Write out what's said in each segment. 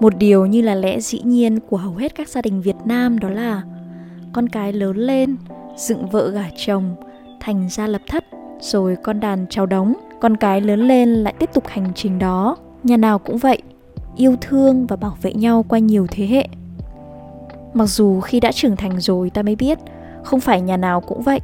một điều như là lẽ dĩ nhiên của hầu hết các gia đình việt nam đó là con cái lớn lên, dựng vợ gả chồng, thành gia lập thất, rồi con đàn cháu đóng con cái lớn lên lại tiếp tục hành trình đó. Nhà nào cũng vậy, yêu thương và bảo vệ nhau qua nhiều thế hệ. Mặc dù khi đã trưởng thành rồi ta mới biết, không phải nhà nào cũng vậy,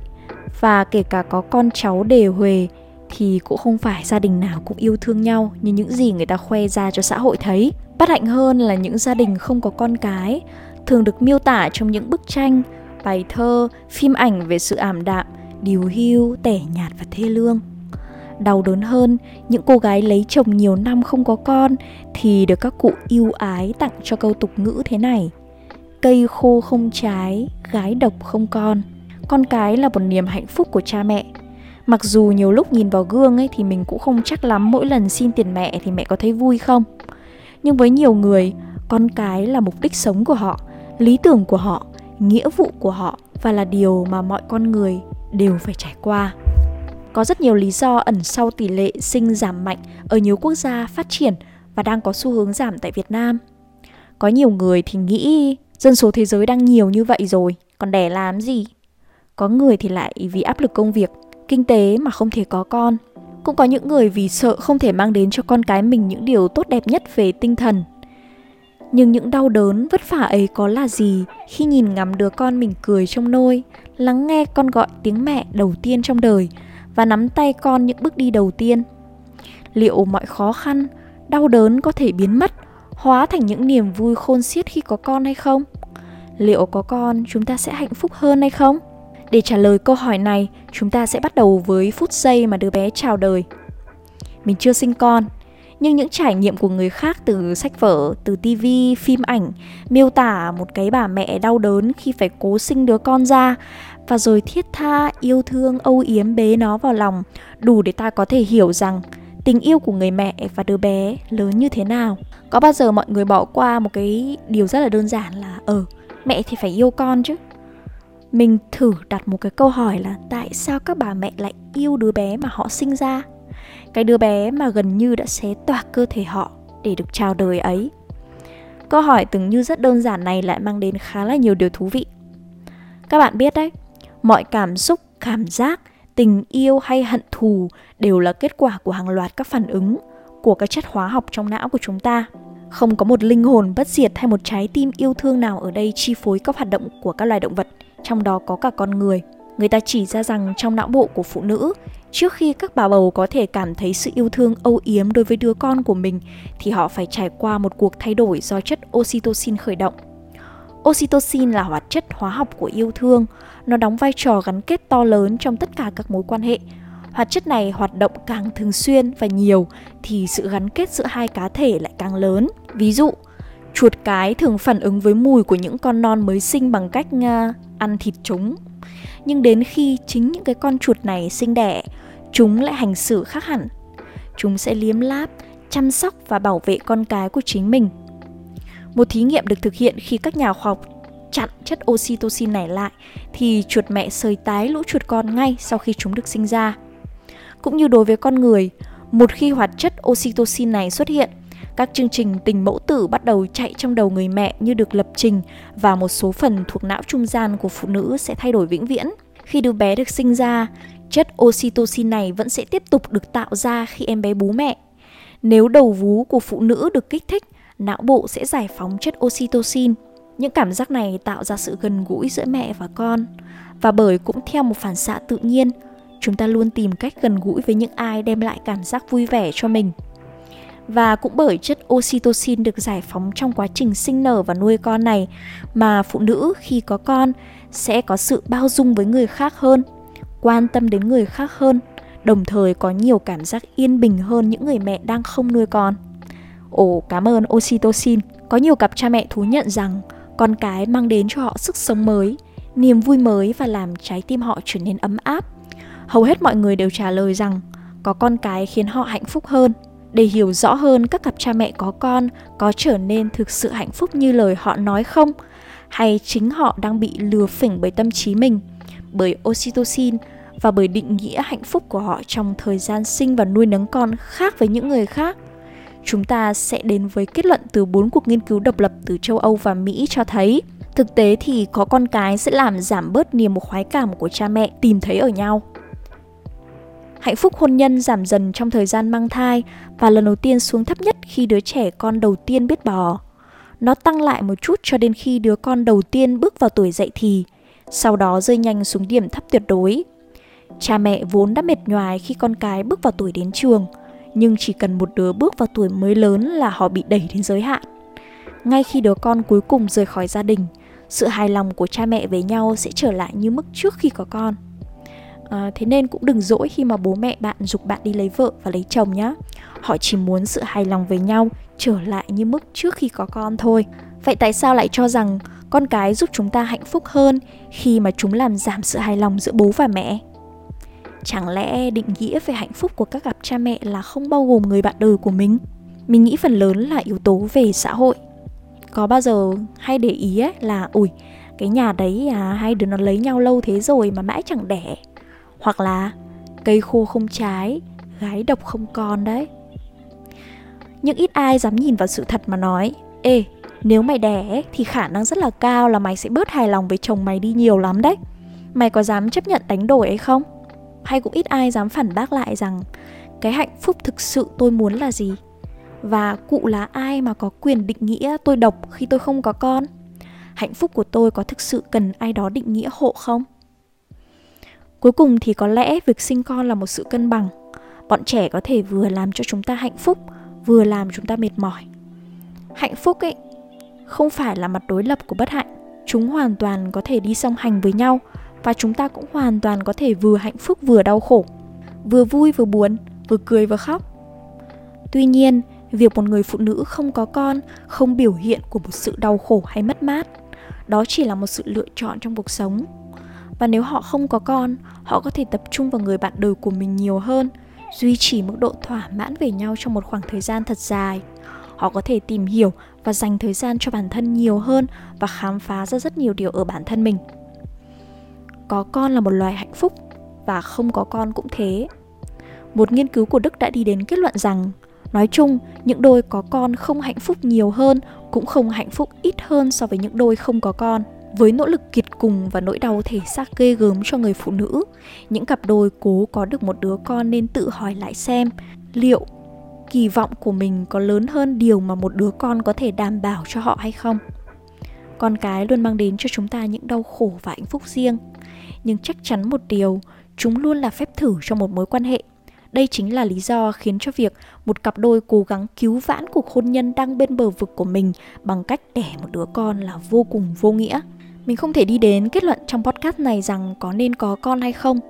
và kể cả có con cháu đề huề thì cũng không phải gia đình nào cũng yêu thương nhau như những gì người ta khoe ra cho xã hội thấy bất hạnh hơn là những gia đình không có con cái, thường được miêu tả trong những bức tranh, bài thơ, phim ảnh về sự ảm đạm, điều hưu, tẻ nhạt và thê lương. Đau đớn hơn, những cô gái lấy chồng nhiều năm không có con thì được các cụ yêu ái tặng cho câu tục ngữ thế này, cây khô không trái, gái độc không con. Con cái là một niềm hạnh phúc của cha mẹ. Mặc dù nhiều lúc nhìn vào gương ấy thì mình cũng không chắc lắm mỗi lần xin tiền mẹ thì mẹ có thấy vui không nhưng với nhiều người con cái là mục đích sống của họ lý tưởng của họ nghĩa vụ của họ và là điều mà mọi con người đều phải trải qua có rất nhiều lý do ẩn sau tỷ lệ sinh giảm mạnh ở nhiều quốc gia phát triển và đang có xu hướng giảm tại Việt Nam. Có nhiều người thì nghĩ dân số thế giới đang nhiều như vậy rồi, còn đẻ làm gì? Có người thì lại vì áp lực công việc, kinh tế mà không thể có con. Cũng có những người vì sợ không thể mang đến cho con cái mình những điều tốt đẹp nhất về tinh thần. Nhưng những đau đớn, vất vả ấy có là gì khi nhìn ngắm đứa con mình cười trong nôi, lắng nghe con gọi tiếng mẹ đầu tiên trong đời và nắm tay con những bước đi đầu tiên. Liệu mọi khó khăn, đau đớn có thể biến mất, hóa thành những niềm vui khôn xiết khi có con hay không? Liệu có con chúng ta sẽ hạnh phúc hơn hay không? Để trả lời câu hỏi này, chúng ta sẽ bắt đầu với phút giây mà đứa bé chào đời. Mình chưa sinh con, nhưng những trải nghiệm của người khác từ sách vở, từ tivi, phim ảnh miêu tả một cái bà mẹ đau đớn khi phải cố sinh đứa con ra và rồi thiết tha yêu thương âu yếm bế nó vào lòng đủ để ta có thể hiểu rằng tình yêu của người mẹ và đứa bé lớn như thế nào có bao giờ mọi người bỏ qua một cái điều rất là đơn giản là ờ mẹ thì phải yêu con chứ mình thử đặt một cái câu hỏi là tại sao các bà mẹ lại yêu đứa bé mà họ sinh ra? Cái đứa bé mà gần như đã xé toạc cơ thể họ để được chào đời ấy. Câu hỏi tưởng như rất đơn giản này lại mang đến khá là nhiều điều thú vị. Các bạn biết đấy, mọi cảm xúc, cảm giác, tình yêu hay hận thù đều là kết quả của hàng loạt các phản ứng của các chất hóa học trong não của chúng ta không có một linh hồn bất diệt hay một trái tim yêu thương nào ở đây chi phối các hoạt động của các loài động vật, trong đó có cả con người. Người ta chỉ ra rằng trong não bộ của phụ nữ, trước khi các bà bầu có thể cảm thấy sự yêu thương âu yếm đối với đứa con của mình, thì họ phải trải qua một cuộc thay đổi do chất oxytocin khởi động. Oxytocin là hoạt chất hóa học của yêu thương. Nó đóng vai trò gắn kết to lớn trong tất cả các mối quan hệ. Hoạt chất này hoạt động càng thường xuyên và nhiều, thì sự gắn kết giữa hai cá thể lại càng lớn ví dụ chuột cái thường phản ứng với mùi của những con non mới sinh bằng cách à, ăn thịt chúng. Nhưng đến khi chính những cái con chuột này sinh đẻ chúng lại hành xử khác hẳn. Chúng sẽ liếm láp chăm sóc và bảo vệ con cái của chính mình. Một thí nghiệm được thực hiện khi các nhà khoa học chặn chất oxytocin này lại thì chuột mẹ sơi tái lũ chuột con ngay sau khi chúng được sinh ra. Cũng như đối với con người, một khi hoạt chất oxytocin này xuất hiện, các chương trình tình mẫu tử bắt đầu chạy trong đầu người mẹ như được lập trình và một số phần thuộc não trung gian của phụ nữ sẽ thay đổi vĩnh viễn. Khi đứa bé được sinh ra, chất oxytocin này vẫn sẽ tiếp tục được tạo ra khi em bé bú mẹ. Nếu đầu vú của phụ nữ được kích thích, não bộ sẽ giải phóng chất oxytocin những cảm giác này tạo ra sự gần gũi giữa mẹ và con và bởi cũng theo một phản xạ tự nhiên chúng ta luôn tìm cách gần gũi với những ai đem lại cảm giác vui vẻ cho mình và cũng bởi chất oxytocin được giải phóng trong quá trình sinh nở và nuôi con này, mà phụ nữ khi có con sẽ có sự bao dung với người khác hơn, quan tâm đến người khác hơn, đồng thời có nhiều cảm giác yên bình hơn những người mẹ đang không nuôi con. Ồ, cảm ơn oxytocin. Có nhiều cặp cha mẹ thú nhận rằng con cái mang đến cho họ sức sống mới, niềm vui mới và làm trái tim họ trở nên ấm áp. Hầu hết mọi người đều trả lời rằng có con cái khiến họ hạnh phúc hơn để hiểu rõ hơn các cặp cha mẹ có con có trở nên thực sự hạnh phúc như lời họ nói không hay chính họ đang bị lừa phỉnh bởi tâm trí mình, bởi oxytocin và bởi định nghĩa hạnh phúc của họ trong thời gian sinh và nuôi nấng con khác với những người khác chúng ta sẽ đến với kết luận từ bốn cuộc nghiên cứu độc lập từ châu Âu và Mỹ cho thấy, thực tế thì có con cái sẽ làm giảm bớt niềm khoái cảm của cha mẹ tìm thấy ở nhau. Hạnh phúc hôn nhân giảm dần trong thời gian mang thai và lần đầu tiên xuống thấp nhất khi đứa trẻ con đầu tiên biết bò. Nó tăng lại một chút cho đến khi đứa con đầu tiên bước vào tuổi dậy thì, sau đó rơi nhanh xuống điểm thấp tuyệt đối. Cha mẹ vốn đã mệt nhoài khi con cái bước vào tuổi đến trường, nhưng chỉ cần một đứa bước vào tuổi mới lớn là họ bị đẩy đến giới hạn. Ngay khi đứa con cuối cùng rời khỏi gia đình, sự hài lòng của cha mẹ với nhau sẽ trở lại như mức trước khi có con. À, thế nên cũng đừng dỗi khi mà bố mẹ bạn dục bạn đi lấy vợ và lấy chồng nhá. Họ chỉ muốn sự hài lòng với nhau trở lại như mức trước khi có con thôi. Vậy tại sao lại cho rằng con cái giúp chúng ta hạnh phúc hơn khi mà chúng làm giảm sự hài lòng giữa bố và mẹ? Chẳng lẽ định nghĩa về hạnh phúc của các cặp cha mẹ là không bao gồm người bạn đời của mình? Mình nghĩ phần lớn là yếu tố về xã hội. Có bao giờ hay để ý ấy là ủi cái nhà đấy à hai đứa nó lấy nhau lâu thế rồi mà mãi chẳng đẻ hoặc là cây khô không trái, gái độc không con đấy. Nhưng ít ai dám nhìn vào sự thật mà nói, ê, nếu mày đẻ thì khả năng rất là cao là mày sẽ bớt hài lòng với chồng mày đi nhiều lắm đấy. Mày có dám chấp nhận đánh đổi ấy không? Hay cũng ít ai dám phản bác lại rằng, cái hạnh phúc thực sự tôi muốn là gì? Và cụ là ai mà có quyền định nghĩa tôi độc khi tôi không có con? Hạnh phúc của tôi có thực sự cần ai đó định nghĩa hộ không? Cuối cùng thì có lẽ việc sinh con là một sự cân bằng. Bọn trẻ có thể vừa làm cho chúng ta hạnh phúc, vừa làm chúng ta mệt mỏi. Hạnh phúc ấy không phải là mặt đối lập của bất hạnh. Chúng hoàn toàn có thể đi song hành với nhau và chúng ta cũng hoàn toàn có thể vừa hạnh phúc vừa đau khổ, vừa vui vừa buồn, vừa cười vừa khóc. Tuy nhiên, việc một người phụ nữ không có con, không biểu hiện của một sự đau khổ hay mất mát, đó chỉ là một sự lựa chọn trong cuộc sống và nếu họ không có con, họ có thể tập trung vào người bạn đời của mình nhiều hơn, duy trì mức độ thỏa mãn về nhau trong một khoảng thời gian thật dài. Họ có thể tìm hiểu và dành thời gian cho bản thân nhiều hơn và khám phá ra rất nhiều điều ở bản thân mình. Có con là một loài hạnh phúc và không có con cũng thế. Một nghiên cứu của đức đã đi đến kết luận rằng, nói chung, những đôi có con không hạnh phúc nhiều hơn cũng không hạnh phúc ít hơn so với những đôi không có con với nỗ lực kiệt cùng và nỗi đau thể xác ghê gớm cho người phụ nữ, những cặp đôi cố có được một đứa con nên tự hỏi lại xem liệu kỳ vọng của mình có lớn hơn điều mà một đứa con có thể đảm bảo cho họ hay không. Con cái luôn mang đến cho chúng ta những đau khổ và hạnh phúc riêng, nhưng chắc chắn một điều, chúng luôn là phép thử trong một mối quan hệ. Đây chính là lý do khiến cho việc một cặp đôi cố gắng cứu vãn cuộc hôn nhân đang bên bờ vực của mình bằng cách đẻ một đứa con là vô cùng vô nghĩa mình không thể đi đến kết luận trong podcast này rằng có nên có con hay không.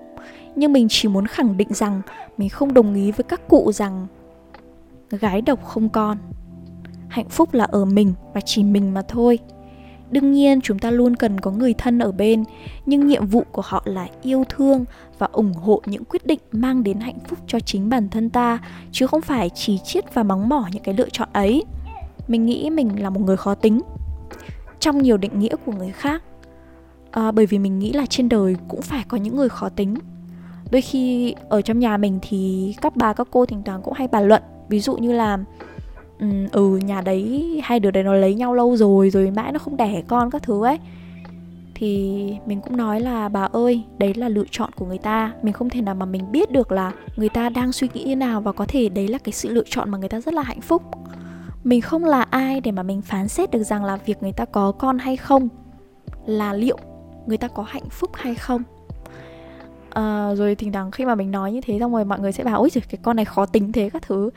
Nhưng mình chỉ muốn khẳng định rằng mình không đồng ý với các cụ rằng gái độc không con. Hạnh phúc là ở mình và chỉ mình mà thôi. Đương nhiên, chúng ta luôn cần có người thân ở bên, nhưng nhiệm vụ của họ là yêu thương và ủng hộ những quyết định mang đến hạnh phúc cho chính bản thân ta, chứ không phải chỉ chiết và mắng mỏ những cái lựa chọn ấy. Mình nghĩ mình là một người khó tính trong nhiều định nghĩa của người khác. À, bởi vì mình nghĩ là trên đời cũng phải có những người khó tính. Đôi khi ở trong nhà mình thì các bà các cô thỉnh thoảng cũng hay bàn luận. Ví dụ như là ừ nhà đấy hai đứa đấy nó lấy nhau lâu rồi rồi mãi nó không đẻ con các thứ ấy. Thì mình cũng nói là bà ơi đấy là lựa chọn của người ta. Mình không thể nào mà mình biết được là người ta đang suy nghĩ như nào và có thể đấy là cái sự lựa chọn mà người ta rất là hạnh phúc mình không là ai để mà mình phán xét được rằng là việc người ta có con hay không là liệu người ta có hạnh phúc hay không. À, rồi thỉnh thoảng khi mà mình nói như thế xong rồi mọi người sẽ bảo ôi giời cái con này khó tính thế các thứ.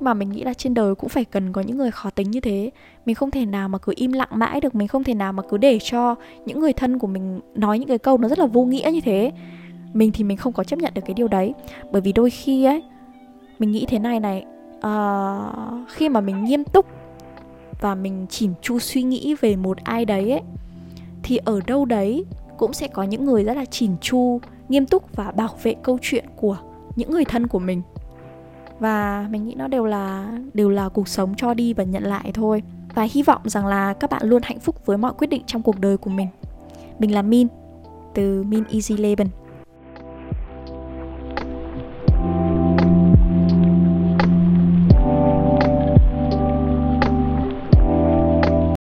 Mà mình nghĩ là trên đời cũng phải cần có những người khó tính như thế. Mình không thể nào mà cứ im lặng mãi được mình không thể nào mà cứ để cho những người thân của mình nói những cái câu nó rất là vô nghĩa như thế. Mình thì mình không có chấp nhận được cái điều đấy. Bởi vì đôi khi ấy mình nghĩ thế này này uh, khi mà mình nghiêm túc và mình chỉn chu suy nghĩ về một ai đấy ấy thì ở đâu đấy cũng sẽ có những người rất là chỉn chu nghiêm túc và bảo vệ câu chuyện của những người thân của mình. Và mình nghĩ nó đều là đều là cuộc sống cho đi và nhận lại thôi. Và hy vọng rằng là các bạn luôn hạnh phúc với mọi quyết định trong cuộc đời của mình. Mình là min từ min easy leven.